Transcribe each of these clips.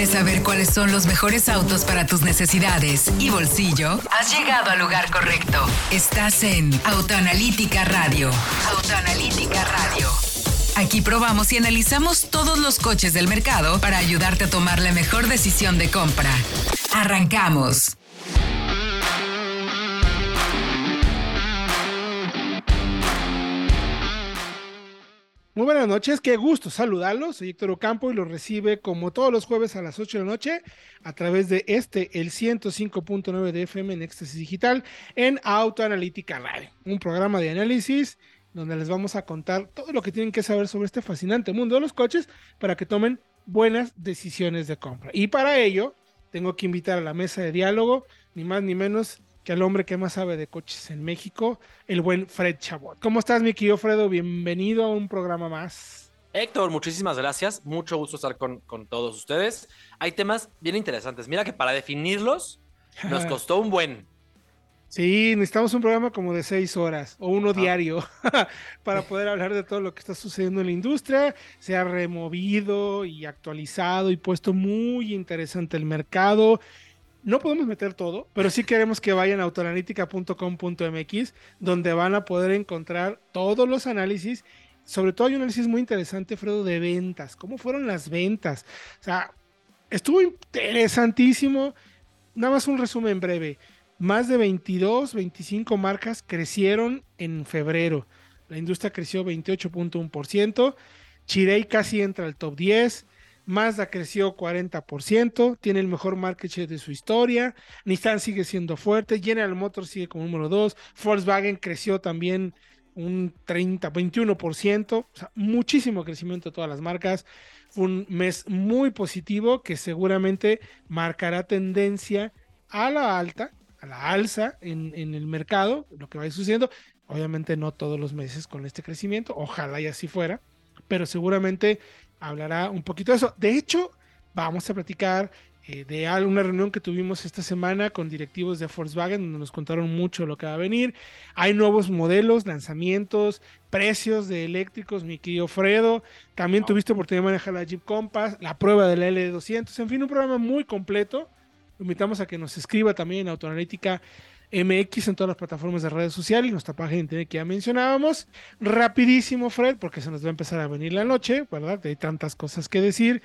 ¿Quieres saber cuáles son los mejores autos para tus necesidades y bolsillo? Has llegado al lugar correcto. Estás en Autoanalítica Radio. Autoanalítica Radio. Aquí probamos y analizamos todos los coches del mercado para ayudarte a tomar la mejor decisión de compra. Arrancamos. Muy buenas noches, qué gusto saludarlos. Soy Héctor Ocampo y los recibe como todos los jueves a las 8 de la noche a través de este, el 105.9 de FM en Éxtasis Digital en Autoanalítica Radio, un programa de análisis donde les vamos a contar todo lo que tienen que saber sobre este fascinante mundo de los coches para que tomen buenas decisiones de compra. Y para ello, tengo que invitar a la mesa de diálogo, ni más ni menos que al hombre que más sabe de coches en México, el buen Fred Chabot. ¿Cómo estás, mi querido Fredo? Bienvenido a un programa más. Héctor, muchísimas gracias. Mucho gusto estar con, con todos ustedes. Hay temas bien interesantes. Mira que para definirlos nos costó un buen. Sí, necesitamos un programa como de seis horas o uno diario para poder hablar de todo lo que está sucediendo en la industria. Se ha removido y actualizado y puesto muy interesante el mercado. No podemos meter todo, pero sí queremos que vayan a autoanalítica.com.mx, donde van a poder encontrar todos los análisis. Sobre todo hay un análisis muy interesante, Fredo, de ventas. ¿Cómo fueron las ventas? O sea, estuvo interesantísimo. Nada más un resumen breve. Más de 22, 25 marcas crecieron en febrero. La industria creció 28.1%. Chirey casi entra al top 10. Mazda creció 40%, tiene el mejor market share de su historia. Nissan sigue siendo fuerte, General Motors sigue como número 2, Volkswagen creció también un 30, 21%, o sea, muchísimo crecimiento de todas las marcas. Fue un mes muy positivo que seguramente marcará tendencia a la alta, a la alza en, en el mercado, lo que va sucediendo. Obviamente no todos los meses con este crecimiento, ojalá y así fuera, pero seguramente hablará un poquito de eso. De hecho, vamos a platicar eh, de una reunión que tuvimos esta semana con directivos de Volkswagen, donde nos contaron mucho lo que va a venir. Hay nuevos modelos, lanzamientos, precios de eléctricos, mi querido Fredo. También tuviste oportunidad de manejar la Jeep Compass, la prueba de la L200. En fin, un programa muy completo. Lo invitamos a que nos escriba también en Autoanalítica MX en todas las plataformas de redes sociales, nuestra página de que ya mencionábamos. Rapidísimo, Fred, porque se nos va a empezar a venir la noche, ¿verdad? Hay tantas cosas que decir.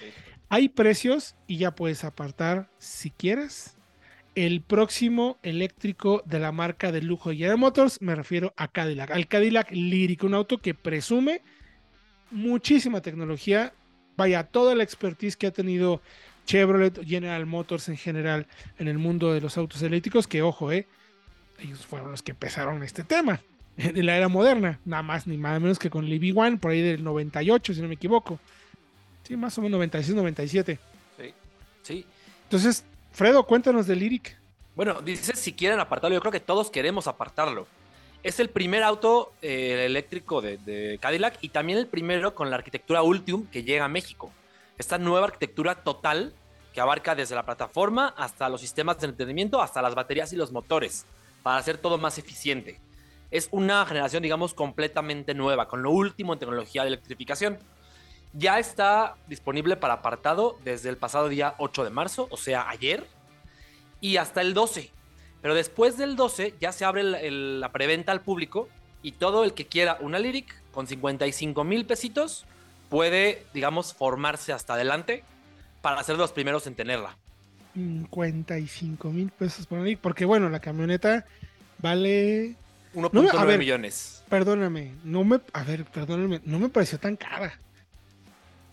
Hay precios y ya puedes apartar, si quieres, el próximo eléctrico de la marca de lujo General Motors. Me refiero a Cadillac, al Cadillac Lyric, un auto que presume muchísima tecnología. Vaya, toda la expertise que ha tenido Chevrolet, General Motors en general en el mundo de los autos eléctricos, que ojo, eh, ellos fueron los que empezaron este tema de la era moderna, nada más ni nada menos que con Libby One, por ahí del 98, si no me equivoco. Sí, más o menos 96, 97. Sí, sí. Entonces, Fredo, cuéntanos del Lyric. Bueno, dices si quieren apartarlo, yo creo que todos queremos apartarlo. Es el primer auto eh, eléctrico de, de, Cadillac y también el primero con la arquitectura Ultium que llega a México. Esta nueva arquitectura total que abarca desde la plataforma hasta los sistemas de entretenimiento, hasta las baterías y los motores para hacer todo más eficiente. Es una generación, digamos, completamente nueva, con lo último en tecnología de electrificación. Ya está disponible para apartado desde el pasado día 8 de marzo, o sea, ayer, y hasta el 12. Pero después del 12 ya se abre la preventa al público y todo el que quiera una Lyric con 55 mil pesitos puede, digamos, formarse hasta adelante para ser los primeros en tenerla. 55 mil pesos por mí, porque bueno, la camioneta vale 1.9 no millones. Perdóname, no me, a ver, perdóname, no me pareció tan cara.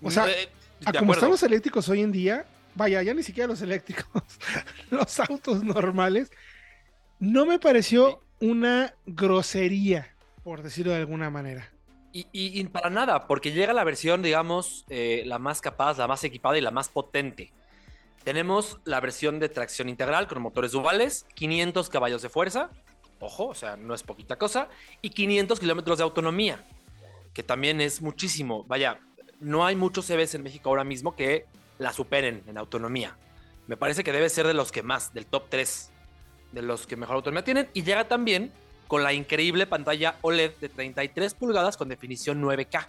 O sea, eh, a como están los eléctricos hoy en día, vaya, ya ni siquiera los eléctricos, los autos normales, no me pareció una grosería, por decirlo de alguna manera. Y, para nada, porque llega la versión, digamos, eh, la más capaz, la más equipada y la más potente. Tenemos la versión de tracción integral con motores duales, 500 caballos de fuerza, ojo, o sea, no es poquita cosa, y 500 kilómetros de autonomía, que también es muchísimo. Vaya, no hay muchos EVs en México ahora mismo que la superen en autonomía. Me parece que debe ser de los que más, del top 3, de los que mejor autonomía tienen, y llega también con la increíble pantalla OLED de 33 pulgadas con definición 9K,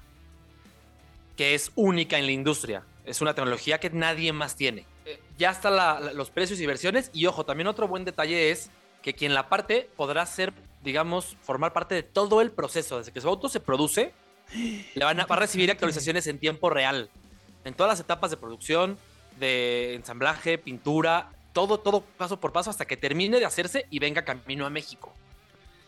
que es única en la industria. Es una tecnología que nadie más tiene. Ya están los precios y versiones. Y ojo, también otro buen detalle es que quien la parte podrá ser, digamos, formar parte de todo el proceso. Desde que su auto se produce, le van a, va a recibir actualizaciones en tiempo real. En todas las etapas de producción, de ensamblaje, pintura, todo, todo paso por paso hasta que termine de hacerse y venga camino a México.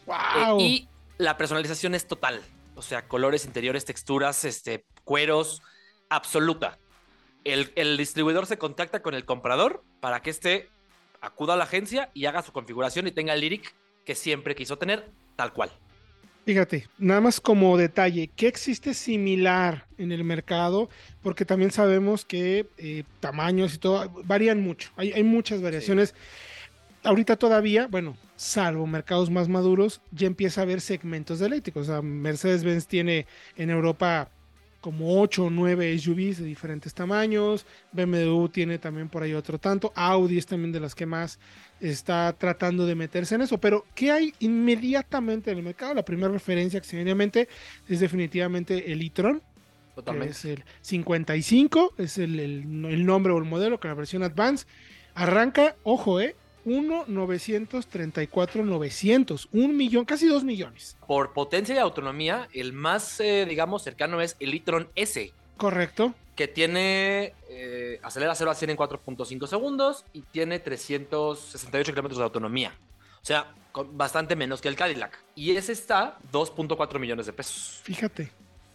¡Wow! Eh, y la personalización es total. O sea, colores interiores, texturas, este, cueros, absoluta. El, el distribuidor se contacta con el comprador para que éste acuda a la agencia y haga su configuración y tenga el lyric que siempre quiso tener, tal cual. Fíjate, nada más como detalle, ¿qué existe similar en el mercado? Porque también sabemos que eh, tamaños y todo varían mucho, hay, hay muchas variaciones. Ahorita todavía, bueno, salvo mercados más maduros, ya empieza a haber segmentos de eléctricos. O sea, Mercedes-Benz tiene en Europa como 8 o 9 SUVs de diferentes tamaños. BMW tiene también por ahí otro tanto. Audi es también de las que más está tratando de meterse en eso. Pero, ¿qué hay inmediatamente en el mercado? La primera referencia que se viene a mente es definitivamente el e-tron. Es el 55, es el, el, el, nombre o el modelo con la versión Advance. Arranca, ojo, eh, 1,934,900. Un millón, casi dos millones. Por potencia y autonomía, el más, eh, digamos, cercano es el e-tron S. Correcto. Que tiene, eh, acelera 0 a 100 en 4.5 segundos y tiene 368 kilómetros de autonomía. O sea, bastante menos que el Cadillac. Y ese está 2.4 millones de pesos. Fíjate.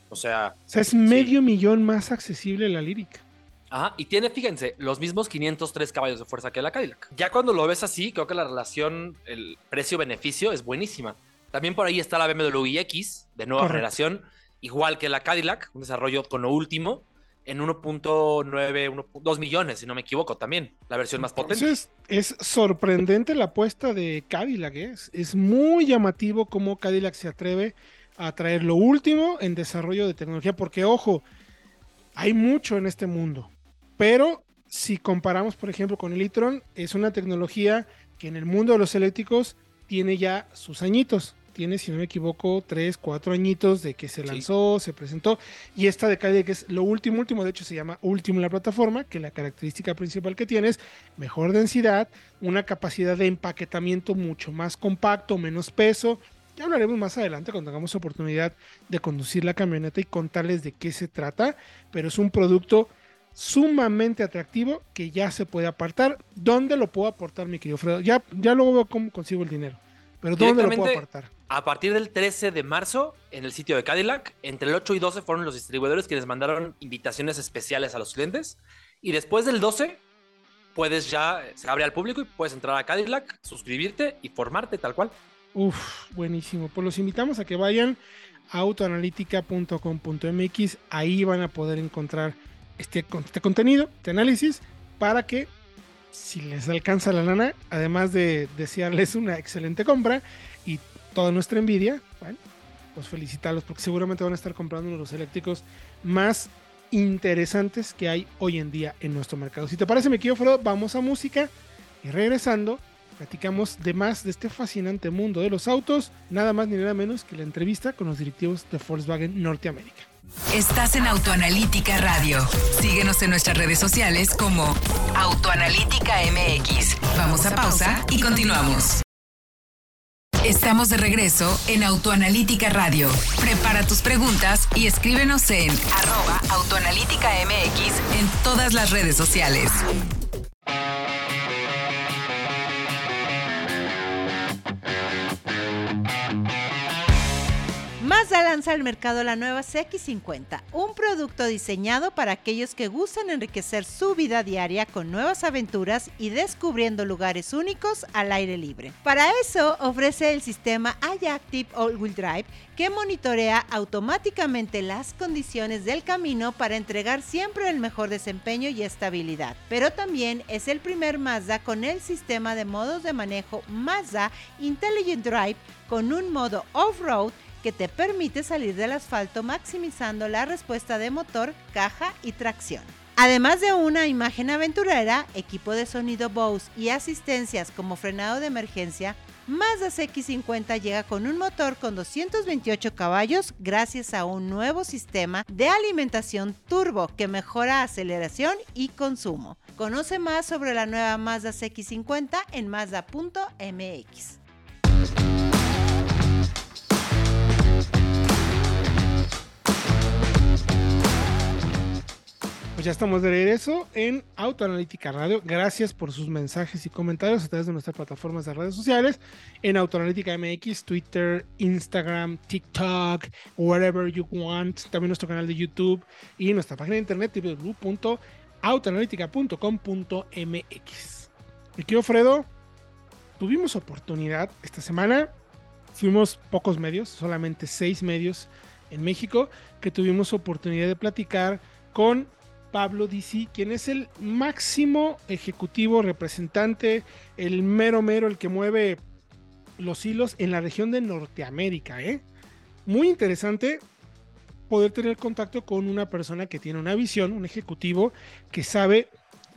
O sea... O sea, es medio sí. millón más accesible la Lyric. Ajá, y tiene, fíjense, los mismos 503 caballos de fuerza que la Cadillac. Ya cuando lo ves así, creo que la relación, el precio-beneficio es buenísima. También por ahí está la BMW iX de nueva Correcto. generación, igual que la Cadillac, un desarrollo con lo último, en 1.9, 2 millones, si no me equivoco, también, la versión más potente. Entonces, es sorprendente la apuesta de Cadillac, ¿eh? es, es muy llamativo cómo Cadillac se atreve a traer lo último en desarrollo de tecnología, porque ojo, hay mucho en este mundo. Pero si comparamos, por ejemplo, con el e-tron, es una tecnología que en el mundo de los eléctricos tiene ya sus añitos. Tiene, si no me equivoco, tres, cuatro añitos de que se lanzó, sí. se presentó. Y esta de Cadillac es lo último, último, de hecho se llama último la plataforma, que la característica principal que tiene es mejor densidad, una capacidad de empaquetamiento mucho más compacto, menos peso. Ya hablaremos más adelante cuando tengamos oportunidad de conducir la camioneta y contarles de qué se trata, pero es un producto sumamente atractivo que ya se puede apartar. ¿Dónde lo puedo aportar, mi querido Fredo? Ya, ya luego veo cómo consigo el dinero. Pero ¿dónde lo puedo apartar? A partir del 13 de marzo, en el sitio de Cadillac, entre el 8 y 12 fueron los distribuidores quienes mandaron invitaciones especiales a los clientes. Y después del 12, puedes ya, se abre al público y puedes entrar a Cadillac, suscribirte y formarte tal cual. Uf, buenísimo. Pues los invitamos a que vayan a autoanalítica.com.mx. Ahí van a poder encontrar este, este contenido, este análisis, para que si les alcanza la lana, además de desearles una excelente compra y toda nuestra envidia, bueno, pues felicitarlos porque seguramente van a estar comprando uno de los eléctricos más interesantes que hay hoy en día en nuestro mercado. Si te parece, me quiero Frodo, vamos a música y regresando platicamos de más de este fascinante mundo de los autos, nada más ni nada menos que la entrevista con los directivos de Volkswagen Norteamérica. Estás en Autoanalítica Radio. Síguenos en nuestras redes sociales como Autoanalítica MX. Vamos a pausa y continuamos. Estamos de regreso en Autoanalítica Radio. Prepara tus preguntas y escríbenos en arroba Autoanalítica MX en todas las redes sociales. Lanza al mercado la nueva CX50, un producto diseñado para aquellos que gustan enriquecer su vida diaria con nuevas aventuras y descubriendo lugares únicos al aire libre. Para eso ofrece el sistema iActive All-Wheel Drive que monitorea automáticamente las condiciones del camino para entregar siempre el mejor desempeño y estabilidad. Pero también es el primer Mazda con el sistema de modos de manejo Mazda Intelligent Drive con un modo off-road que te permite salir del asfalto maximizando la respuesta de motor, caja y tracción. Además de una imagen aventurera, equipo de sonido Bose y asistencias como frenado de emergencia, Mazda CX50 llega con un motor con 228 caballos gracias a un nuevo sistema de alimentación turbo que mejora aceleración y consumo. Conoce más sobre la nueva Mazda CX50 en mazda.mx. Pues ya estamos de regreso en Autoanalítica Radio. Gracias por sus mensajes y comentarios a través de nuestras plataformas de redes sociales en Autoanalítica MX, Twitter, Instagram, TikTok, wherever you want. También nuestro canal de YouTube y nuestra página de internet www.autoanalítica.com.mx. Mi querido Fredo, tuvimos oportunidad esta semana. Fuimos pocos medios, solamente seis medios en México, que tuvimos oportunidad de platicar con Pablo Disi, quien es el máximo ejecutivo representante, el mero mero, el que mueve los hilos en la región de Norteamérica. ¿eh? Muy interesante poder tener contacto con una persona que tiene una visión, un ejecutivo que sabe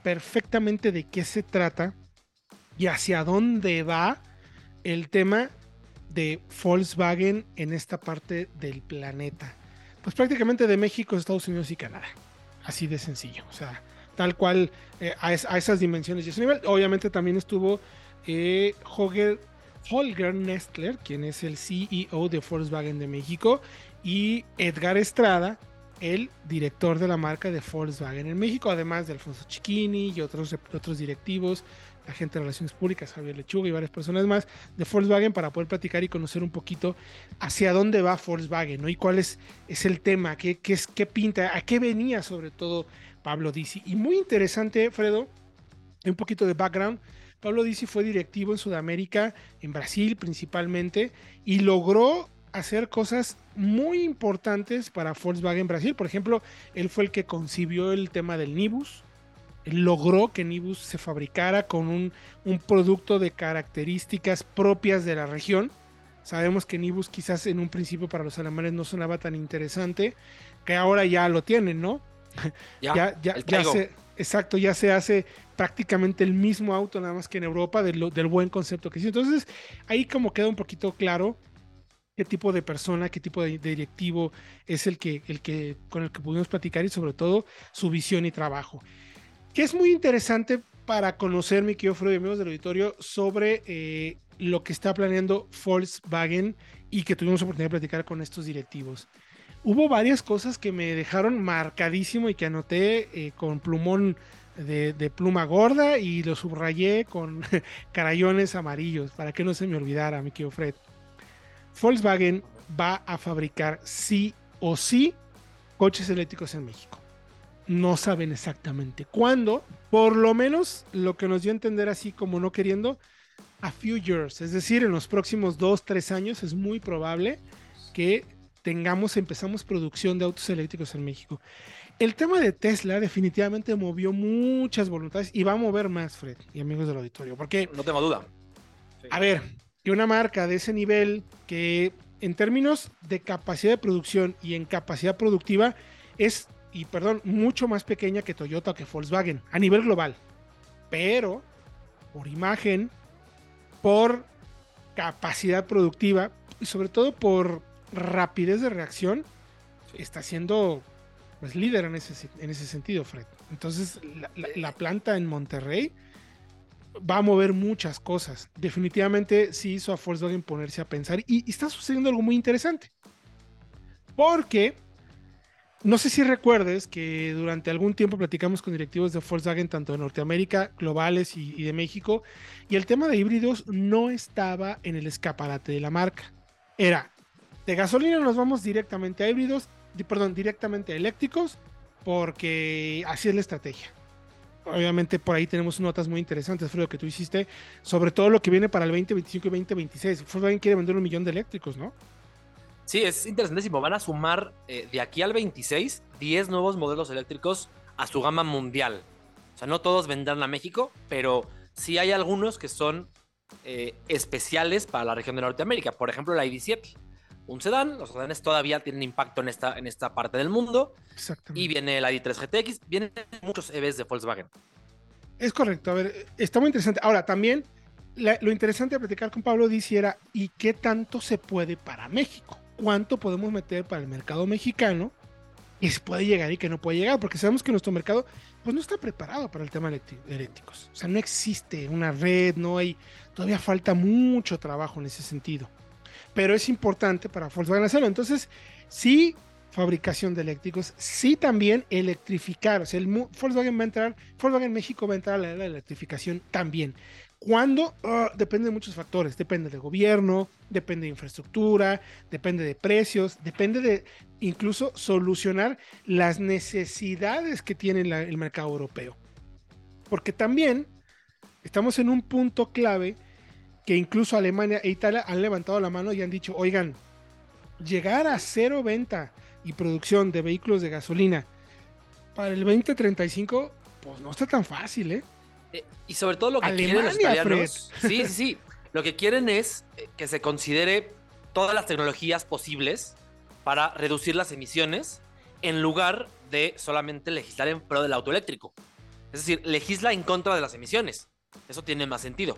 perfectamente de qué se trata y hacia dónde va el tema de Volkswagen en esta parte del planeta. Pues prácticamente de México, Estados Unidos y Canadá. Así de sencillo. O sea, tal cual eh, a, esas dimensiones y ese nivel. Obviamente también estuvo eh, Holger, Holger Nestler, quien es el CEO de Volkswagen de México, y Edgar Estrada, el director de la marca de Volkswagen en México, además de Alfonso Chiquini y otros, otros directivos, la gente de Relaciones Públicas, Javier Lechuga y varias personas más de Volkswagen para poder platicar y conocer un poquito hacia dónde va Volkswagen. Y cuál es, es el tema, qué, qué, es, qué pinta, a qué venía sobre todo Pablo Disi. Y muy interesante, Fredo, un poquito de background. Pablo Disi fue directivo en Sudamérica, en Brasil principalmente, y logró hacer cosas muy importantes para Volkswagen Brasil. Por ejemplo, él fue el que concibió el tema del Nibus. Logró que Nibus se fabricara con un, un, producto de características propias de la región. Sabemos que Nibus quizás en un principio para los alemanes no sonaba tan interesante, que ahora ya lo tienen, ¿no? Ya, ya, ya, ya se, exacto, ya se hace prácticamente el mismo auto, nada más que en Europa, del, del buen concepto que sí. Entonces, ahí como queda un poquito claro qué tipo de persona, qué tipo de, directivo es el que, el que con el que pudimos platicar y sobre todo su visión y trabajo. Que es muy interesante para conocer, mi querido Freud y amigos del auditorio, sobre eh, lo que está planeando Volkswagen y que tuvimos oportunidad de platicar con estos directivos. Hubo varias cosas que me dejaron marcadísimo y que anoté eh, con plumón de, de, pluma gorda y lo subrayé con carayones amarillos para que no se me olvidara, mi querido Fred. Volkswagen va a fabricar sí o sí coches eléctricos en México. No saben exactamente cuándo, por lo menos lo que nos dio a entender así como no queriendo, a few years, es decir, en los próximos dos, tres años es muy probable que tengamos, empezamos producción de autos eléctricos en México. El tema de Tesla definitivamente movió muchas voluntades y va a mover más, Fred y amigos del auditorio, porque... No tengo duda. A ver, que una marca de ese nivel, que en términos de capacidad de producción y en capacidad productiva, es, y perdón, mucho más pequeña que Toyota o que Volkswagen a nivel global. Pero, por imagen, por capacidad productiva y sobre todo por rapidez de reacción, está siendo pues, líder en ese, en ese sentido, Fred. Entonces, la, la, la planta en Monterrey va a mover muchas cosas. Definitivamente sí hizo a Volkswagen ponerse a pensar y, y, está sucediendo algo muy interesante. Porque no sé si recuerdes que durante algún tiempo platicamos con directivos de Volkswagen, tanto de Norteamérica, globales y, y de México, y el tema de híbridos no estaba en el escaparate de la marca. Era de gasolina nos vamos directamente a híbridos, perdón, directamente a eléctricos, porque así es la estrategia obviamente por ahí tenemos notas muy interesantes, Fredo, que tú hiciste, sobre todo lo que viene para el 2025 y 2026. Volkswagen quiere vender un millón de eléctricos, ¿no? Sí, es interesantísimo. Van a sumar eh, de aquí al 26 10 nuevos modelos eléctricos a su gama mundial. O sea, no todos vendrán a México, pero sí hay algunos que son eh, especiales para la región de Norteamérica. Por ejemplo, la ID7. un sedán. Los sedanes todavía tienen impacto en esta, en esta parte del mundo. Y viene el ID3 GTX, vienen muchos EVs de Volkswagen. Es correcto, a ver, está muy interesante. Ahora, también lo interesante de platicar con Pablo dice era, ¿y qué tanto se puede para México? ¿Cuánto podemos meter para el mercado mexicano? Se puede llegar y que no puede llegar, porque sabemos que nuestro mercado pues no está preparado para el tema eléctricos. O sea, no existe una red, no hay, todavía falta mucho trabajo en ese sentido. Pero es importante para Volkswagen hacerlo. Entonces, sí, fabricación de eléctricos, sí también electrificar. O sea, el Volkswagen va a entrar, Volkswagen México va a entrar a la, la electrificación también. ¿Cuándo? Ah, depende de muchos factores. Depende del gobierno, depende de infraestructura, depende de precios, depende de incluso solucionar las necesidades que tiene el mercado europeo. Porque también estamos en un punto clave que incluso Alemania e Italia han levantado la mano y han dicho, oigan, llegar a cero venta y producción de vehículos de gasolina para el 2035, pues no está tan fácil, ¿eh? Eh, y sobre todo lo que quieren los italianos. Sí, sí, sí. Lo que quieren es eh, que se considere todas las tecnologías posibles para reducir las emisiones en lugar de solamente legislar en pro del auto eléctrico. Es decir, legisla en contra de las emisiones. Eso tiene más sentido.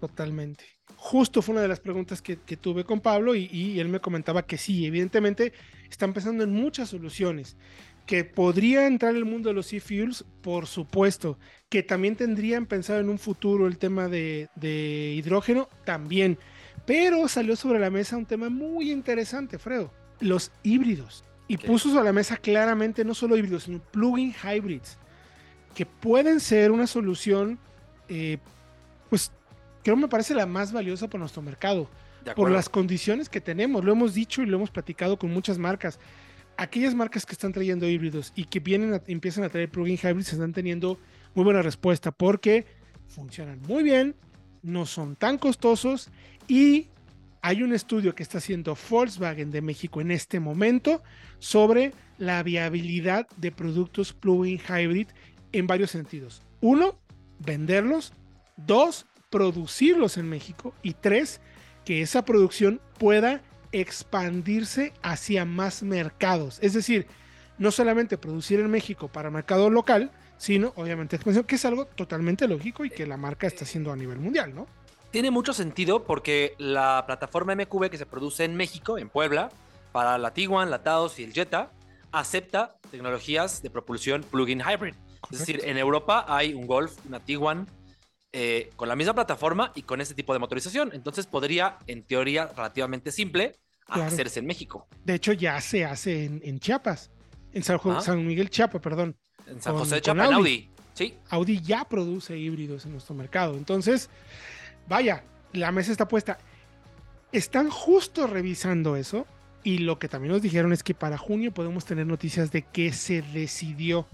Totalmente. Justo fue una de las preguntas que, tuve con Pablo y, y, él me comentaba que sí, evidentemente están pensando en muchas soluciones que podría entrar el mundo de los e-fuels, por supuesto, que también tendrían pensado en un futuro el tema de, hidrógeno, también. Pero salió sobre la mesa un tema muy interesante, Fredo, los híbridos. Y puso sobre la mesa claramente no solo híbridos, sino plug-in hybrids, que pueden ser una solución, eh, pues creo me parece la más valiosa para nuestro mercado, por las condiciones que tenemos. Lo hemos dicho y lo hemos platicado con muchas marcas aquellas marcas que están trayendo híbridos y que vienen empiezan a traer plugin hybrids están teniendo muy buena respuesta porque funcionan muy bien, no son tan costosos y hay un estudio que está haciendo Volkswagen de México en este momento sobre la viabilidad de productos plug-in hybrid en varios sentidos. Uno, venderlos. Dos, producirlos en México. Y tres, que esa producción pueda expandirse hacia más mercados. Es decir, no solamente producir en México para mercado local, sino obviamente expansión, que es algo totalmente lógico y que la marca está haciendo a nivel mundial, ¿no? Tiene mucho sentido porque la plataforma MQB que se produce en México, en Puebla, para la Tiguan, la Taos y el Jetta, acepta tecnologías de propulsión plug-in hybrid. Es decir, en Europa hay un Golf, una Tiguan, eh, con la misma plataforma y con este tipo de motorización. Entonces podría, en teoría relativamente simple, hacerse en México. De hecho, ya se hace en, Chiapas, en ah. San, Miguel Chiapas, perdón. En San José de Audi. Audi. Sí. Audi ya produce híbridos en nuestro mercado. Entonces, vaya, la mesa está puesta. Están justo revisando eso y lo que también nos dijeron es que para junio podemos tener noticias de que se decidió.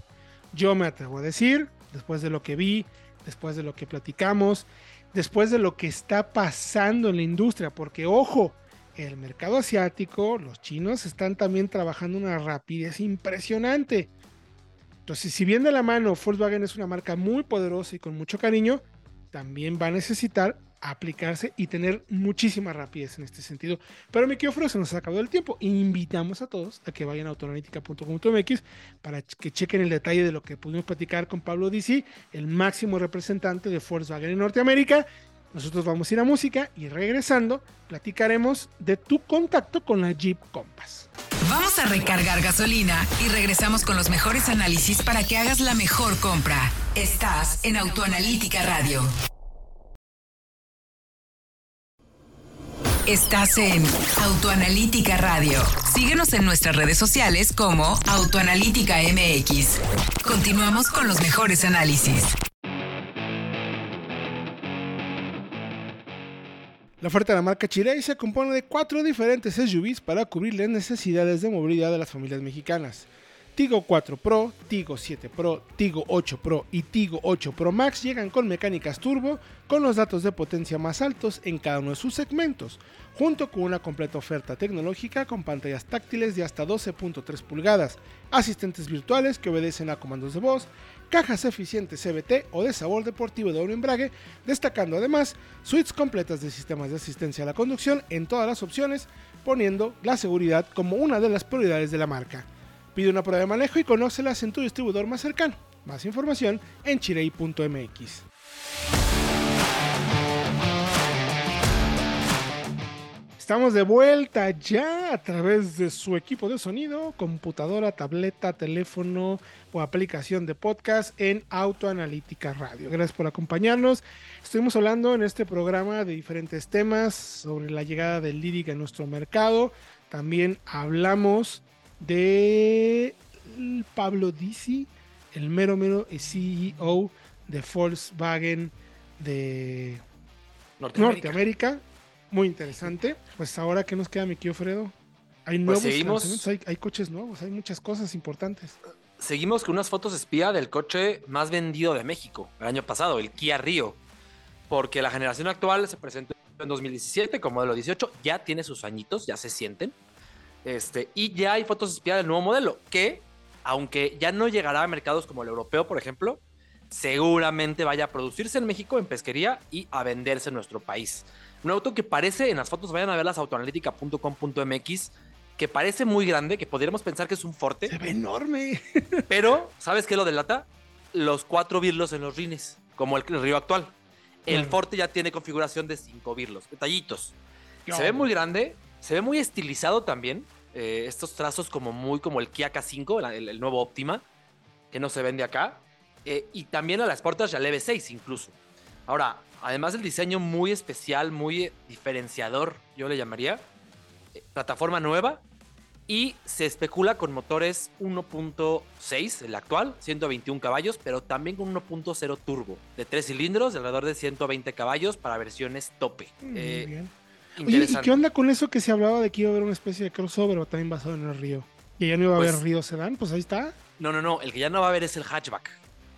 Yo me atrevo a decir, después de lo que vi, después de lo que platicamos, después de lo que está pasando en la industria, porque ojo, el mercado asiático, los chinos están también trabajando una rapidez impresionante. Entonces, si bien de la mano Volkswagen es una marca muy poderosa y con mucho cariño, también va a necesitar aplicarse y tener muchísima rapidez en este sentido. Pero mi querido se nos ha acabado el tiempo. Invitamos a todos a que vayan a autoanalítica.com.mx para que chequen el detalle de lo que pudimos platicar con Pablo Dizzi, el máximo representante de Volkswagen en Norteamérica. Nosotros vamos a ir a música y regresando platicaremos de tu contacto con la Jeep Compass. Vamos a recargar gasolina y regresamos con los mejores análisis para que hagas la mejor compra. Estás en Autoanalítica Radio. Estás en Autoanalítica Radio. Síguenos en nuestras redes sociales como Autoanalítica MX. Continuamos con los mejores análisis. La oferta de la marca Chirey se compone de cuatro diferentes SUVs para cubrir las necesidades de movilidad de las familias mexicanas. Tigo 4 Pro, Tigo 7 Pro, Tigo 8 Pro y Tigo 8 Pro Max llegan con mecánicas turbo con los datos de potencia más altos en cada uno de sus segmentos, junto con una completa oferta tecnológica con pantallas táctiles de hasta 12.3 pulgadas, asistentes virtuales que obedecen a comandos de voz, cajas eficientes CBT o de sabor deportivo de doble embrague, destacando además suites completas de sistemas de asistencia a la conducción en todas las opciones poniendo la seguridad como una de las prioridades de la marca. Pide una prueba de manejo y conócelas en tu distribuidor más cercano. Más información en chirei.mx. Estamos de vuelta ya a través de su equipo de sonido, computadora, tableta, teléfono o aplicación de podcast en Autoanalítica Radio. Gracias por acompañarnos. Estuvimos hablando en este programa de diferentes temas sobre la llegada del Lyric a nuestro mercado. También hablamos de Pablo Dizzi, el mero mero CEO de Volkswagen de Norteamérica. Norteamérica. Muy interesante. Pues ahora que nos queda, mi tío Fredo. Hay nuevos seguimos- hay coches nuevos, hay muchas cosas importantes. Seguimos con unas fotos espía del coche más vendido de México el año pasado, el Kia Rio. Porque la generación actual se presentó en 2017 como modelo 18, ya tiene sus añitos, ya se sienten. Este, y ya hay fotos espía del nuevo modelo, que aunque ya no llegará a mercados como el europeo, por ejemplo, seguramente vaya a producirse en México en pesquería y a venderse en nuestro país. Un auto que parece, en las fotos vayan a verlas autoanalítica.com.mx, que parece muy grande, que podríamos pensar que es un Forte. Se ve enorme. Pero, ¿sabes qué lo delata? Los cuatro birlos en los rines, como el, el río actual. El Claro. Forte ya tiene configuración de cinco birlos, detallitos. Se ve muy grande, se ve muy estilizado también. eh, estos trazos como muy como el Kia K5, el, el- el nuevo Optima, que no se vende acá. eh, y también a la Sportage y al EV6 incluso. Ahora, además del diseño muy especial, muy diferenciador, yo le llamaría, eh, plataforma nueva, y se especula con motores 1.6, el actual, 121 caballos, pero también con 1.0 turbo, de 3 cilindros, de alrededor de 120 caballos para versiones tope. Muy Eh, bien. Oye, ¿y qué onda con eso que se hablaba de que iba a haber una especie de crossover o también basado en el río? Que ya no iba a Pues- haber río sedán, pues ahí está. No, no, no, el que ya no va a haber es el hatchback.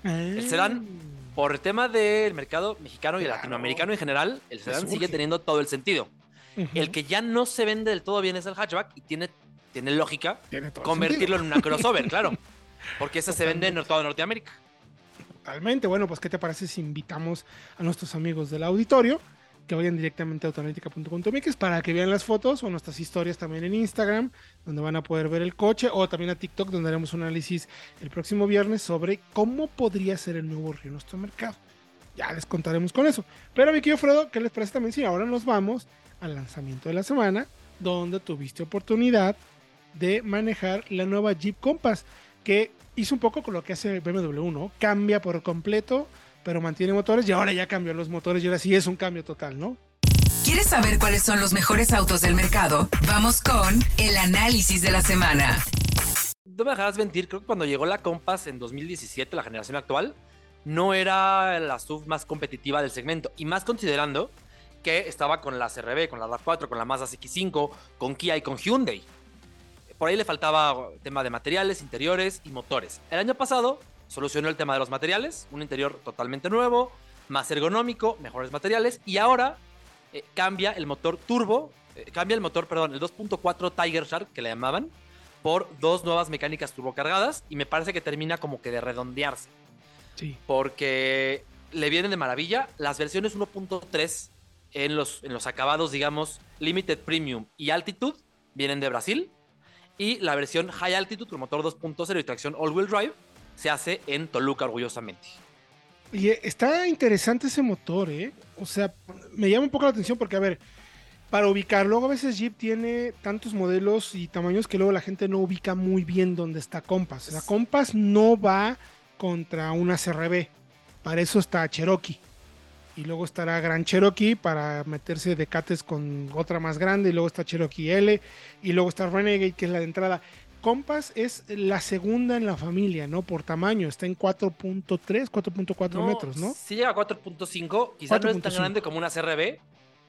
El sedán, Por el tema del mercado mexicano y Claro. latinoamericano en general, el sedán sigue teniendo todo el sentido. El que ya no se vende del todo bien es el hatchback y tiene, tiene lógica convertirlo en una crossover, claro. Porque ese se vende en toda Norteamérica. Totalmente. Bueno, pues, ¿qué te parece si invitamos a nuestros amigos del auditorio que vayan directamente a autoanalítica.com.mx para que vean las fotos o nuestras historias también en Instagram, donde van a poder ver el coche, o también a TikTok, donde haremos un análisis el próximo viernes sobre cómo podría ser el nuevo río en nuestro mercado. Ya les contaremos con eso. Pero, mi querido Fredo, ¿qué les parece también si ahora nos vamos al lanzamiento de la semana, donde tuviste oportunidad de manejar la nueva Jeep Compass, que hizo un poco con lo que hace BMW, ¿no? Cambia por completo, pero mantiene motores y ahora ya cambió los motores y ahora sí es un cambio total, ¿no? ¿Quieres saber cuáles son los mejores autos del mercado? Vamos con el análisis de la semana. No me dejarás mentir, creo que cuando llegó la Compass en 2017, la generación actual, no era la SUV más competitiva del segmento. Y más considerando que estaba con la CRB, con la RAV4, con la Mazda CX5, con Kia y con Hyundai. Por ahí le faltaba tema de materiales, interiores y motores. El año pasado solucionó el tema de los materiales, un interior totalmente nuevo, más ergonómico, mejores materiales, y ahora eh, cambia el motor turbo, eh, cambia el motor, perdón, el 2.4 Tiger Shark que le llamaban, por dos nuevas mecánicas turbocargadas, y me parece que termina como que de redondearse Sí. porque le vienen de maravilla. Las versiones 1.3 en los, en los acabados, digamos, Limited Premium y Altitude vienen de Brasil. Y la versión High Altitude con motor 2.0 y tracción All-Wheel Drive se hace en Toluca, orgullosamente. Y eh, está interesante ese motor, ¿eh? O sea, me llama un poco la atención porque, a ver, para ubicar, luego a veces Jeep tiene tantos modelos y tamaños que luego la gente no ubica muy bien dónde está Compass. La Compass no va contra una CRB, para eso está Cherokee. Y luego estará Gran Cherokee para meterse de cates con otra más grande. Y luego está Cherokee L. Y luego está Renegade, que es la de entrada. Compass es la segunda en la familia, ¿no? Por tamaño. Está en 4.3, 4.4 metros, ¿no? Sí llega a 4.5, quizás no es tan 4.5. grande como una CRB,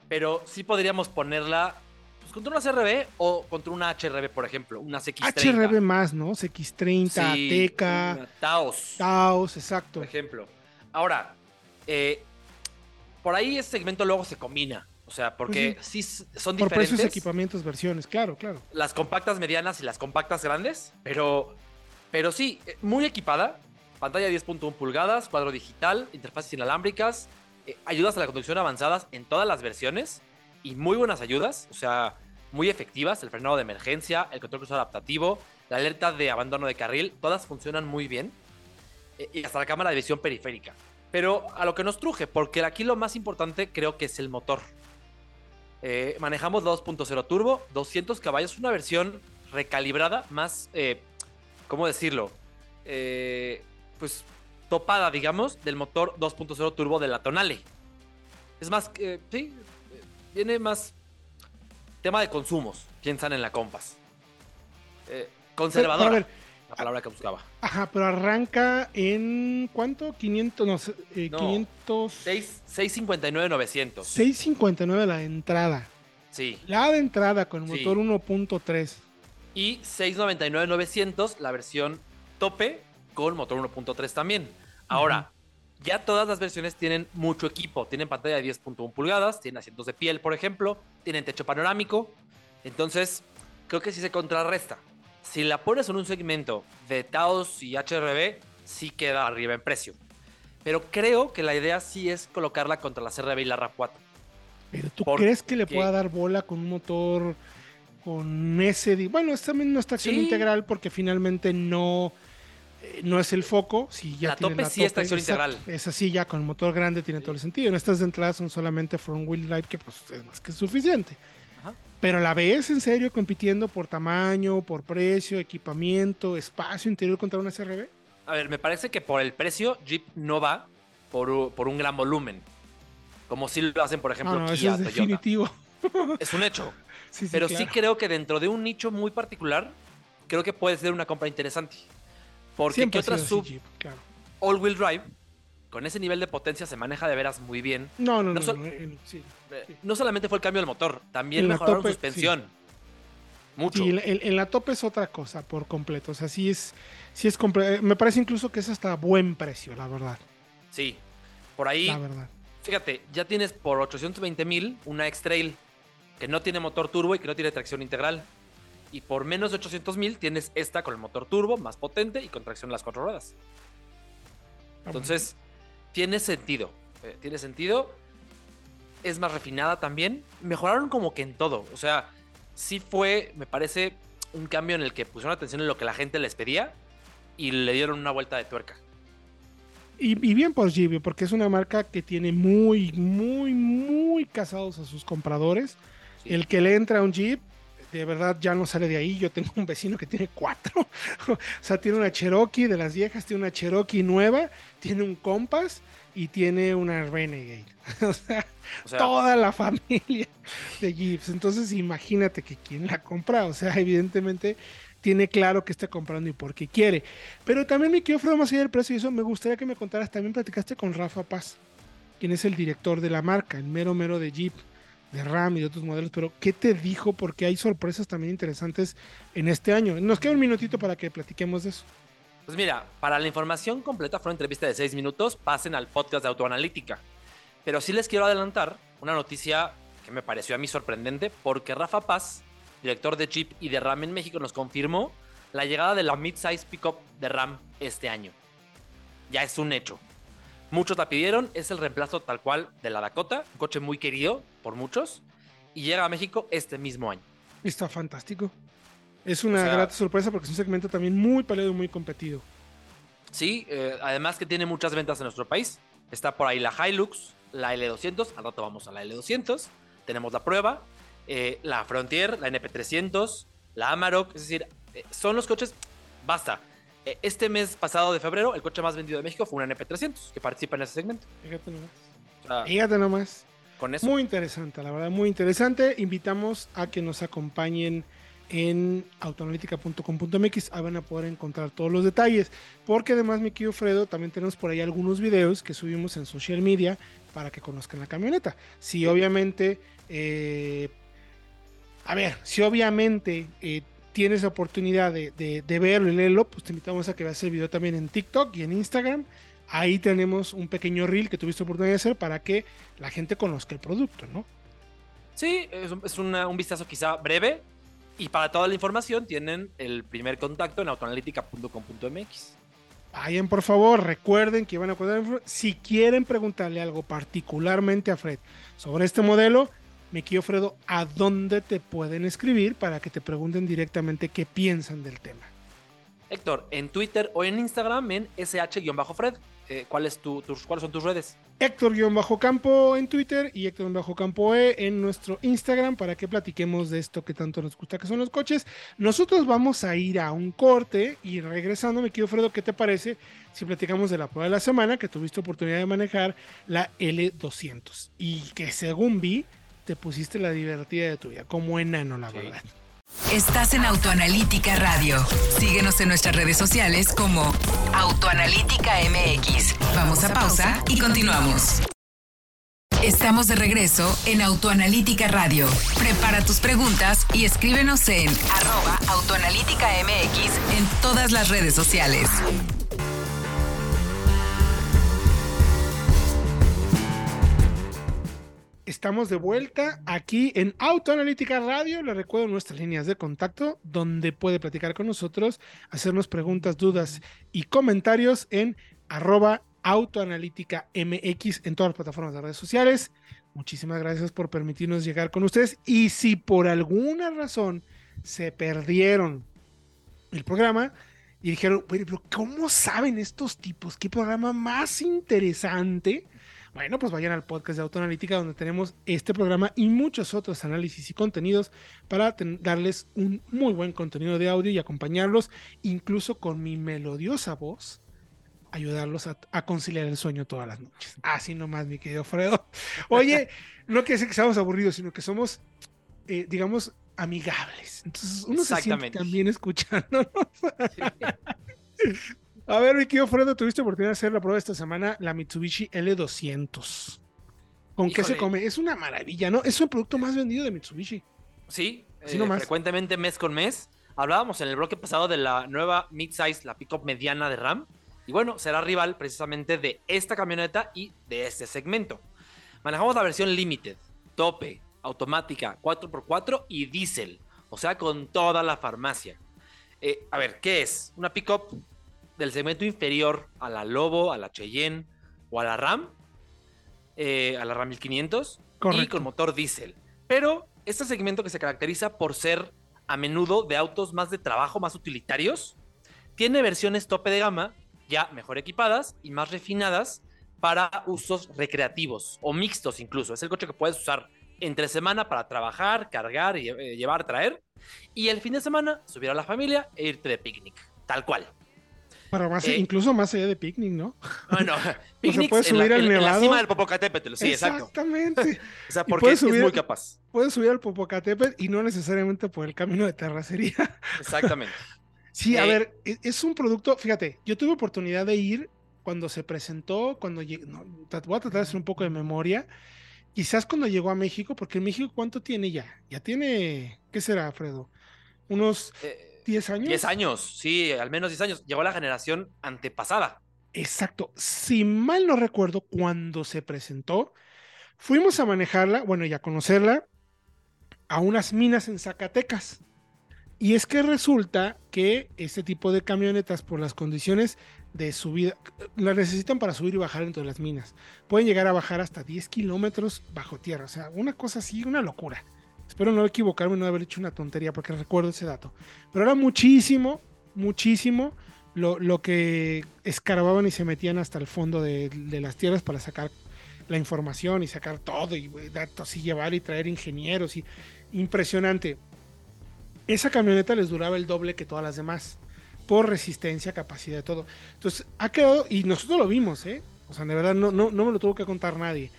pero sí podríamos ponerla pues, contra una CRB o contra una HRB, por ejemplo, una CX30. HRB más, ¿no? CX30, Sí, Ateca, una Taos. Taos, exacto. por ejemplo. Ahora, eh, por ahí ese segmento luego se combina. O sea, porque sí, s- son Por diferentes precios, equipamientos, versiones, claro, claro. las compactas medianas y las compactas grandes, pero, pero sí, eh, muy equipada. Pantalla 10.1 pulgadas, cuadro digital, interfaces inalámbricas, eh, ayudas a la conducción avanzadas en todas las versiones y muy buenas ayudas. O sea, muy efectivas, el frenado de emergencia, el control crucero adaptativo, la alerta de abandono de carril, todas funcionan muy bien. Eh, y hasta la cámara de visión periférica. Pero a lo que nos truje, porque aquí lo más importante creo que es el motor. Eh, manejamos 2.0 turbo, 200 caballos, una versión recalibrada, más, eh, ¿cómo decirlo? pues topada, digamos, del motor 2.0 turbo de la Tonale. Es más, sí, viene más tema de consumos, piensan en la Compass. conservadora la palabra que buscaba. Ajá, pero arranca en ¿cuánto? 500, no, eh, 500... 659 900. 659 la entrada. Sí. La de entrada con motor 1.3. Y 699 900 la versión tope con motor 1.3 también. Ahora, ya todas las versiones tienen mucho equipo. Tienen pantalla de 10.1 pulgadas, tienen asientos de piel, por ejemplo, tienen techo panorámico. Entonces, creo que sí se contrarresta si la pones en un segmento de Taos y HRB, sí queda arriba en precio. Pero creo que la idea sí es colocarla contra la CRB y la RAV4. ¿Pero tú crees que le pueda dar bola con un motor con ese... Bueno, es también una tracción integral porque finalmente no, eh, no es el foco. Si ya la tope sí es tracción integral. Es así ya, con el motor grande tiene todo el sentido. En estas de entrada son solamente front wheel drive que pues es más que suficiente. Pero la ves en serio compitiendo por tamaño, por precio, equipamiento, espacio interior contra una CRB? A ver, me parece que por el precio Jeep no va por, un gran volumen. Como si lo hacen, por ejemplo, no, Kia, es definitivo. Es un hecho. Pero sí creo que dentro de un nicho muy particular, creo que puede ser una compra interesante. Porque ¿qué otras sub all-wheel drive con ese nivel de potencia se maneja de veras muy bien. No, no, no. No, no solamente fue el cambio del motor, también mejoraron suspensión. Mucho. Sí, en, la tope es otra cosa por completo. O sea, sí es, sí es eh, me parece incluso que es hasta buen precio, la verdad. Sí, por ahí. La verdad. Fíjate, ya tienes por 820 mil una X-Trail que no tiene motor turbo y que no tiene tracción integral. Y por menos de 800 mil tienes esta con el motor turbo más potente y con tracción en las cuatro ruedas. Entonces, tiene sentido. Eh, tiene sentido. Es más refinada también. Mejoraron como que en todo. O sea, sí fue, me parece, un cambio en el que pusieron atención en lo que la gente les pedía y le dieron una vuelta de tuerca. Y, bien por Jeep, porque es una marca que tiene muy, muy, muy casados a sus compradores. El que le entra a un Jeep, de verdad ya no sale de ahí. Yo tengo un vecino que tiene cuatro. o sea, tiene una Cherokee de las viejas, tiene una Cherokee nueva tiene un Compass y tiene una Renegade. o, sea, toda la familia de Jeeps. Entonces imagínate que quien la compra, o sea, evidentemente tiene claro que está comprando y por qué quiere. Pero también me quiero ofrecer más allá del precio y eso me gustaría que me contaras. También platicaste con Rafa Paz, quien es el director de la marca, el mero mero de Jeep, de Ram y de otros modelos. Pero, ¿qué te dijo? Porque hay sorpresas también interesantes en este año. Nos queda un minutito para que platiquemos de eso. Pues mira, para la información completa fue una entrevista de seis minutos, pasen al podcast de Autoanalítica. Pero sí les quiero adelantar una noticia que me pareció a mí sorprendente, porque Rafa Paz, director de Jeep y de RAM en México, nos confirmó la llegada de la mid-size pickup de RAM este año. Ya es un hecho. Muchos la pidieron, es el reemplazo tal cual de la Dakota, un coche muy querido por muchos, y llega a México este mismo año. Está fantástico. Es una grata sorpresa porque es un segmento también muy peleado y muy competido. Sí, eh, además que tiene muchas ventas en nuestro país. Está por ahí la Hilux, la L200, al rato vamos a la L200. Tenemos la prueba, eh, la Frontier, la NP300, la Amarok. Es decir, eh, son los coches. Basta. Este mes pasado de febrero, el coche más vendido de México fue una NP300 que participa en ese segmento. Fíjate nomás. Fíjate nomás. Con eso. Muy interesante, la verdad, muy interesante. Invitamos a que nos acompañen en autoanalítica.com.mx. Ahí van a poder encontrar todos los detalles. Porque además, mi querido Fredo, también tenemos por ahí algunos videos que subimos en social media para que conozcan la camioneta. Si obviamente, eh, a ver, si obviamente eh, tienes la oportunidad de, de, verlo y leerlo, pues te invitamos a que veas el video también en TikTok y en Instagram. Ahí tenemos un pequeño reel que tuviste oportunidad de hacer para que la gente conozca el producto, ¿no? Sí, es, un vistazo quizá breve, y para toda la información tienen el primer contacto en autoanalítica.com.mx. Vayan por favor, recuerden que van a poder, si quieren preguntarle algo particularmente a Fred sobre este modelo, me quiero Fredo, ¿a dónde te pueden escribir para que te pregunten directamente qué piensan del tema? Héctor, en Twitter o en Instagram en sh-fred. Eh, ¿cuál es tu, ¿Cuáles son tus redes? Héctor-Campo en Twitter y Héctor-Campo E en nuestro Instagram para que platiquemos de esto que tanto nos gusta que son los coches. Nosotros vamos a ir a un corte y regresando, me quiero Fredo, ¿qué te parece si platicamos de la prueba de la semana que tuviste oportunidad de manejar la L200 y que según vi te pusiste la divertida de tu vida, como enano la verdad. Estás en Autoanalítica Radio. Síguenos en nuestras redes sociales como Autoanalítica MX. Vamos a pausa y continuamos. Estamos de regreso en Autoanalítica Radio. Prepara tus preguntas y escríbenos en arroba Autoanalítica MX en todas las redes sociales. Estamos de vuelta aquí en Autoanalítica Radio. Le recuerdo nuestras líneas de contacto donde puede platicar con nosotros, hacernos preguntas, dudas y comentarios en arroba autoanalítica MX en todas las plataformas de redes sociales. Muchísimas gracias por permitirnos llegar con ustedes. Y si por alguna razón se perdieron el programa y dijeron, pero ¿cómo saben estos tipos? ¿Qué programa más interesante? Bueno, pues vayan al podcast de Autoanalítica donde tenemos este programa y muchos otros análisis y contenidos para darles un muy buen contenido de audio y acompañarlos, incluso con mi melodiosa voz, ayudarlos a, conciliar el sueño todas las noches. Así nomás, mi querido Fredo. Oye, no quiere decir que seamos aburridos, sino que somos, eh, digamos, amigables. Entonces uno se siente también escuchándonos. A ver, mi querido Fredo, tuviste oportunidad de hacer la prueba esta semana, la Mitsubishi L200. ¿Con qué se come? Es una maravilla, ¿no? Es el producto más vendido de Mitsubishi. Sí, eh, frecuentemente mes con mes. Hablábamos en el bloque pasado de la nueva midsize, la pickup mediana de Ram. Y bueno, será rival precisamente de esta camioneta y de este segmento. Manejamos la versión Limited, tope, automática, 4x4 y diésel. O sea, con toda la farmacia. Eh, a ver, ¿qué es? Una pickup del segmento inferior a la Lobo, a la Cheyenne o a la Ram, eh, a la Ram 1500, y con motor diésel. Pero este segmento que se caracteriza por ser a menudo de autos más de trabajo, más utilitarios, tiene versiones tope de gama, ya mejor equipadas y más refinadas para usos recreativos o mixtos incluso. Es el coche que puedes usar entre semana para trabajar, cargar, eh, llevar, traer. Y el fin de semana subir a la familia e irte de picnic. Tal cual. Para más, eh, incluso más allá de picnic, ¿no? Bueno, picnic puedes subir al nevado. En la cima del Popocatépetl, sí, exacto. Exactamente. o sea, porque es muy capaz. Puedes subir al Popocatépetl y no necesariamente por el camino de terracería. Exactamente. sí, a eh, ver, e, es un producto, fíjate, yo tuve oportunidad de ir cuando se presentó, cuando llegué, no, voy a tratar de hacer un poco de memoria, quizás cuando llegó a México, porque en México, ¿cuánto tiene ya? Ya tiene, ¿qué será, Fredo? Unos... Eh, ¿10 años? 10 años, sí, al menos 10 años. Llegó la generación antepasada. Exacto. Si mal no recuerdo, cuando se presentó, fuimos a manejarla, bueno, y a conocerla, a unas minas en Zacatecas. Y es que resulta que este tipo de camionetas, por las condiciones de subida, las necesitan para subir y bajar dentro de las minas. Pueden llegar a bajar hasta 10 kilómetros bajo tierra. O sea, una cosa así, una locura. Espero no equivocarme no haber hecho una tontería porque recuerdo ese dato. Pero era muchísimo, muchísimo lo, lo que escarbaban y se metían hasta el fondo de, las tierras para sacar la información y sacar todo y datos y llevar y traer ingenieros y impresionante. Esa camioneta les duraba el doble que todas las demás por resistencia, capacidad de todo. Entonces ha quedado y nosotros lo vimos, ¿eh? O sea, de verdad no, no, no me lo tuvo que contar nadie.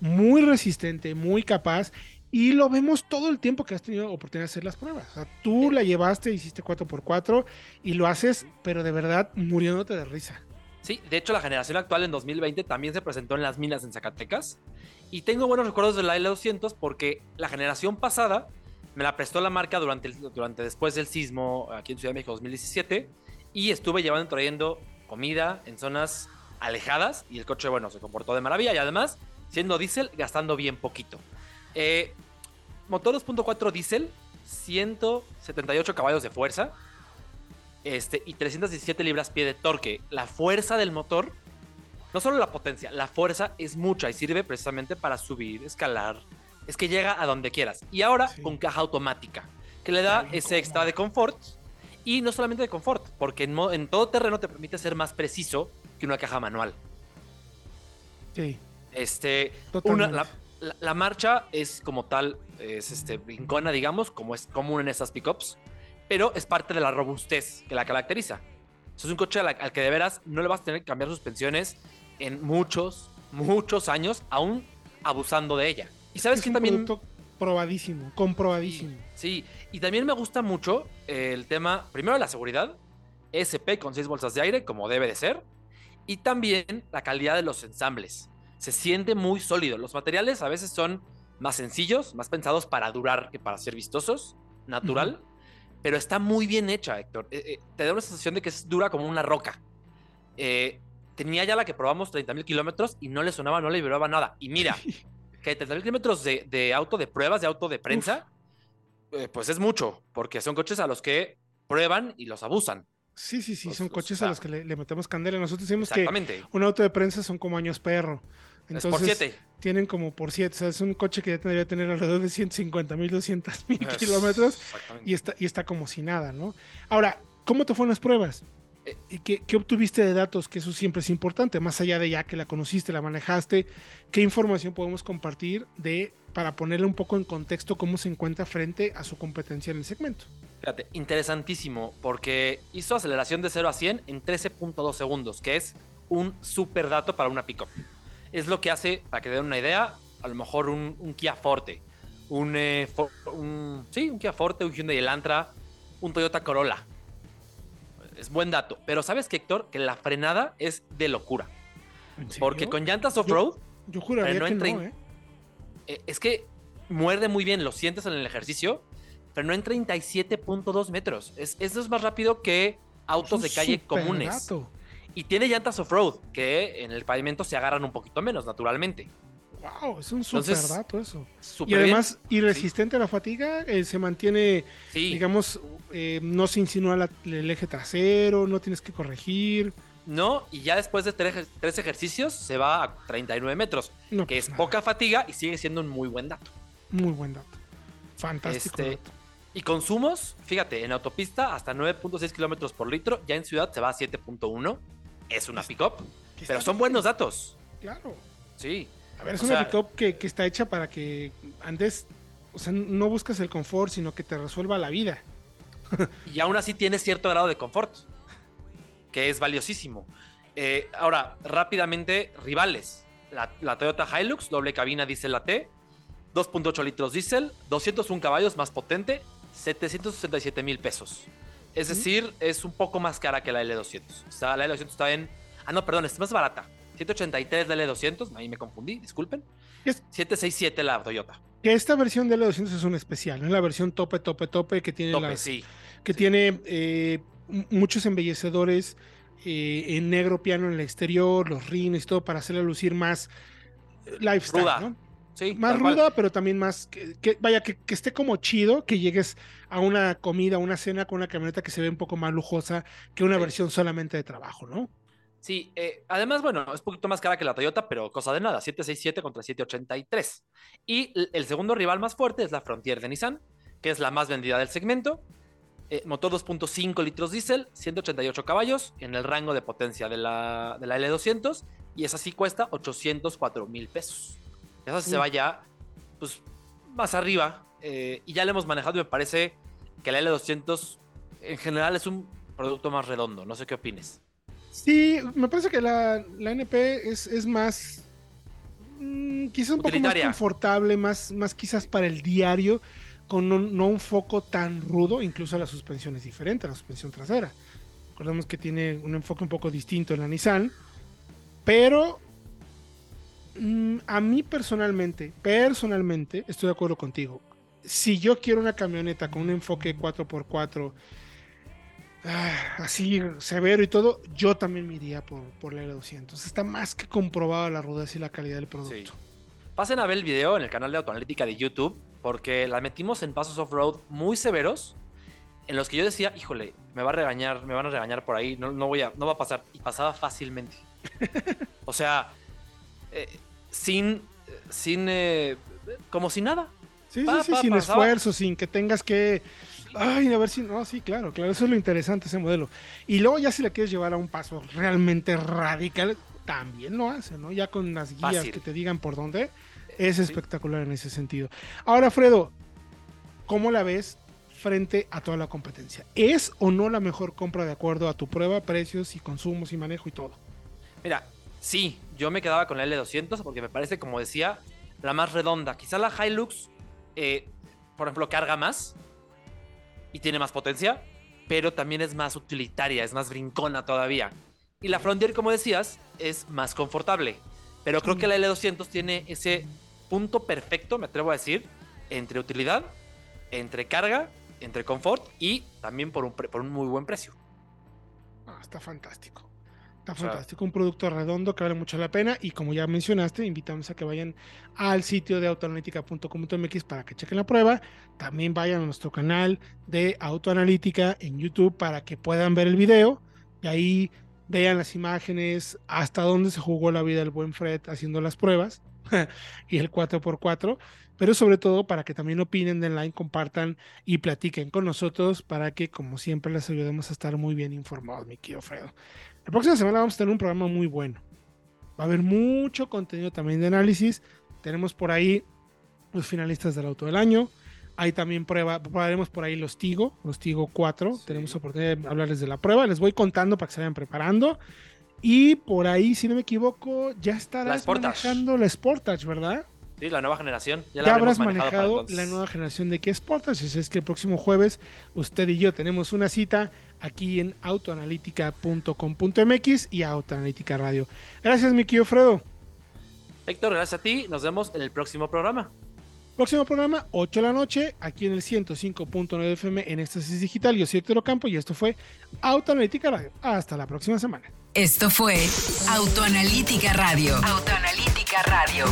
Muy resistente, muy capaz y lo vemos todo el tiempo que has tenido oportunidad de hacer las pruebas. O sea, tú la llevaste, hiciste 4x4 y lo haces, pero de verdad muriéndote de risa. Sí, de hecho la generación actual en 2020 también se presentó en las minas en Zacatecas. Y tengo buenos recuerdos de la L200 porque la generación pasada me la prestó la marca durante, durante después del sismo aquí en Ciudad de México 2017 y estuve llevando trayendo comida en zonas alejadas y el coche, bueno, se comportó de maravilla y además, siendo diésel, gastando bien poquito. Eh, motor 2.4 diésel, 178 caballos de fuerza este, y 317 libras-pie de torque. La fuerza del motor, no solo la potencia, la fuerza es mucha y sirve precisamente para subir, escalar, es que llega a donde quieras. Y ahora Sí. con caja automática, que le da ese extra de confort. Y no solamente de confort, porque en, en todo terreno te permite ser más preciso que una caja manual. Sí. Este, una, la, la- la marcha es como tal, es este, brincona, digamos, como es común en estas pickups, pero es parte de la robustez que la caracteriza. Es un coche a la- al que de veras no le vas a tener que cambiar suspensiones en muchos, muchos años, aún abusando de ella. Y sabes es que un también... producto probadísimo, comprobadísimo. Sí, y también me gusta mucho el tema, primero la seguridad, SP con seis bolsas de aire, como debe de ser, y también la calidad de los ensambles. Se siente muy sólido. Los materiales a veces son más sencillos, más pensados para durar que para ser vistosos, natural, pero está muy bien hecha, Héctor. Eh, eh, te da una sensación de que es dura como una roca. Eh, tenía ya la que probamos 30 mil kilómetros y no le sonaba, no le vibraba nada. Y mira, que 30 mil kilómetros de, de auto de pruebas, de auto de prensa, pues es mucho, porque son coches a los que prueban y los abusan. Sí, sí, sí, son coches a los que le, le metemos candela. Nosotros decimos que un auto de prensa son como años perro. Es por Entonces, siete. tienen como por siete. O sea, es un coche que ya tendría que tener alrededor de 150 mil, 200 mil kilómetros y está, y está como si nada, ¿no? Ahora, ¿cómo te fueron las pruebas? Eh, ¿Y qué, qué obtuviste de datos? Que eso siempre es importante, más allá de ya que la conociste, la manejaste, ¿qué información podemos compartir de para ponerle un poco en contexto cómo se encuentra frente a su competencia en el segmento? Fíjate, interesantísimo, porque hizo aceleración de 0 a 100 en 13.2 segundos, que es un super dato para una pickup. Es lo que hace, para que den una idea, a lo mejor un, un Kia Forte, un, eh, un- sí, un Kia Forte, un Hyundai Elantra, un Toyota Corolla. Es buen dato, pero ¿sabes qué, Héctor? Que la frenada es de locura. Porque con llantas off-road, Yo juraría frenó que en no, trein- ¿eh? eh, es que muerde muy bien, lo sientes en el ejercicio, frenó en 37.2 metros. Es, eso es más rápido que autos de calle comunes. dato. Y tiene llantas off-road, que en el pavimento se agarran un poquito menos, naturalmente. Wow, es un super Entonces, dato eso. Y bien. además, y resistente a la fatiga, eh, se mantiene, Sí, digamos, eh, no se insinúa la- el eje trasero, no tienes que corregir. no, y ya después de tres, tres ejercicios se va a 39 metros, No, que pues es nada, poca fatiga y sigue siendo un muy buen dato. Muy buen dato. Fantástico Este, dato. Y consumos, fíjate, en autopista hasta 9.6 kilómetros por litro, ya en ciudad se va a 7.1. Es una pick-up, pero son buenos datos. Claro. Sí. A ver, es O una pick-up que, que está hecha para que andes, o sea, no buscas el confort, sino que te resuelva la vida. Y aún así tiene cierto grado de confort, que es valiosísimo. Eh, ahora, rápidamente, rivales. La, la Toyota Hilux, doble cabina diésel T, 2.8 litros diésel, 201 caballos más potente, 767 mil pesos. Es decir, es un poco más cara que la L200. O sea, la L200 está en... Ah, no, perdón, es más barata. 183 la L200, ahí me confundí, disculpen. Es- 767 la Toyota. Que esta versión de L200 es un especial, ¿no? Es la versión tope, tope, tope, que tiene, Tope, las- sí. que tiene eh, muchos embellecedores eh, en negro piano en el exterior, los rines y todo para hacerla lucir más eh, lifestyle, Ruda. ¿no? Sí Más cual. ruda, pero también más, que, que- vaya, que, que esté como chido, que llegues a una comida, a una cena con una camioneta que se ve un poco más lujosa que una Sí. versión solamente de trabajo, ¿no? Sí, eh, además, bueno, es un poquito más cara que la Toyota, pero cosa de nada, 767 contra 783. Y el segundo rival más fuerte es la Frontier de Nissan, que es la más vendida del segmento. Eh, motor 2.5 litros diésel, 188 caballos, en el rango de potencia de la, de la L200, y esa sí cuesta 804 mil pesos. Esa sí se Mm. va ya, pues, más arriba, eh, y ya la hemos manejado y me parece que la L200 en general es un producto más redondo, no sé qué opines. Sí, me parece que la, la NP es, es más, mm, quizás un poco más confortable, más, más quizás para el diario, con un- no un foco tan rudo, incluso la suspensión es diferente, la suspensión trasera. Recordemos que tiene un enfoque un poco distinto en la Nissan, pero mm, a mí personalmente, personalmente, estoy de acuerdo contigo. Si yo quiero una camioneta con un enfoque 4x4, ah, así severo y todo, yo también me iría por, por la L200. Está más que comprobada la rudeza y la calidad del producto. Sí. Pasen a ver el video en el canal de Autoanalítica de YouTube, porque la metimos en pasos off-road muy severos, en los que yo decía, híjole, me va a regañar, me van a regañar por ahí, no, no voy a, no va a pasar. Y pasaba fácilmente. o sea, eh, sin sin, eh, como si nada. Sí, Pa, sí, pa, sin pasaba. esfuerzo, sin que tengas que. Ay, a ver si. No, sí, claro, claro. Eso es lo interesante, ese modelo. Y luego, ya si la quieres llevar a un paso realmente radical, también lo hace, ¿no? Ya con las guías Fácil. que te digan por dónde. Es espectacular en ese sentido. Ahora, Fredo, ¿cómo la ves frente a toda la competencia? ¿Es o no la mejor compra de acuerdo a tu prueba, precios y consumos y manejo y todo? Mira, sí, yo me quedaba con la L200 porque me parece, como decía, la más redonda. Quizá la Hilux, eh, por ejemplo, carga más y tiene más potencia, pero también es más utilitaria, es más brincona todavía. Y la Frontier, como decías, es más confortable. Pero creo que la L200 tiene ese punto perfecto, me atrevo a decir, entre utilidad, entre carga, entre confort y también por un, muy buen precio. Ah, está fantástico. Está fantástico. Un producto redondo que vale mucho la pena. Y como ya mencionaste, invitamos a que vayan al sitio de autoanalítica.com.mx para que chequen la prueba. También vayan a nuestro canal de Autoanalítica en YouTube para que puedan ver el video. Y ahí vean las imágenes, hasta dónde se jugó la vida del buen Fred haciendo las pruebas. y el 4x4. Pero sobre todo para que también opinen, den like, compartan y platiquen con nosotros para que, como siempre, les ayudemos a estar muy bien informados, mi querido Fredo. La próxima semana vamos a tener un programa muy bueno. Va a haber mucho contenido también de análisis. Tenemos por ahí los finalistas del auto del año. Hay también prueba, probaremos por ahí los Tigo, los Tigo 4. Sí. Tenemos oportunidad de hablarles de la prueba. Les voy contando para que se vayan preparando. Y por ahí, si no me equivoco, ya estarás Sportage. manejando la Sportage, ¿verdad? Sí, la nueva generación. Ya, Ya, habrás manejado, la nueva generación de Kia Sportage. Es que el próximo jueves usted y yo tenemos una cita aquí en autoanalítica.com.mx y Autoanalítica Radio. Gracias, mi querido Fredo. Héctor, gracias a ti. Nos vemos en el próximo programa. Próximo programa, 8 de la noche, aquí en el 105.9 FM en Éxtasis Digital. Yo soy Héctor Ocampo y esto fue Autoanalítica Radio. Hasta la próxima semana. Esto fue Autoanalítica Radio. Autoanalítica Radio.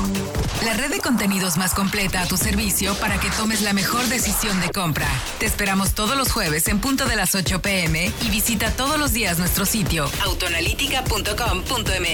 La red de contenidos más completa a tu servicio para que tomes la mejor decisión de compra. Te esperamos todos los jueves en punto de las 8 pm y visita todos los días nuestro sitio autoanalítica.com.mx.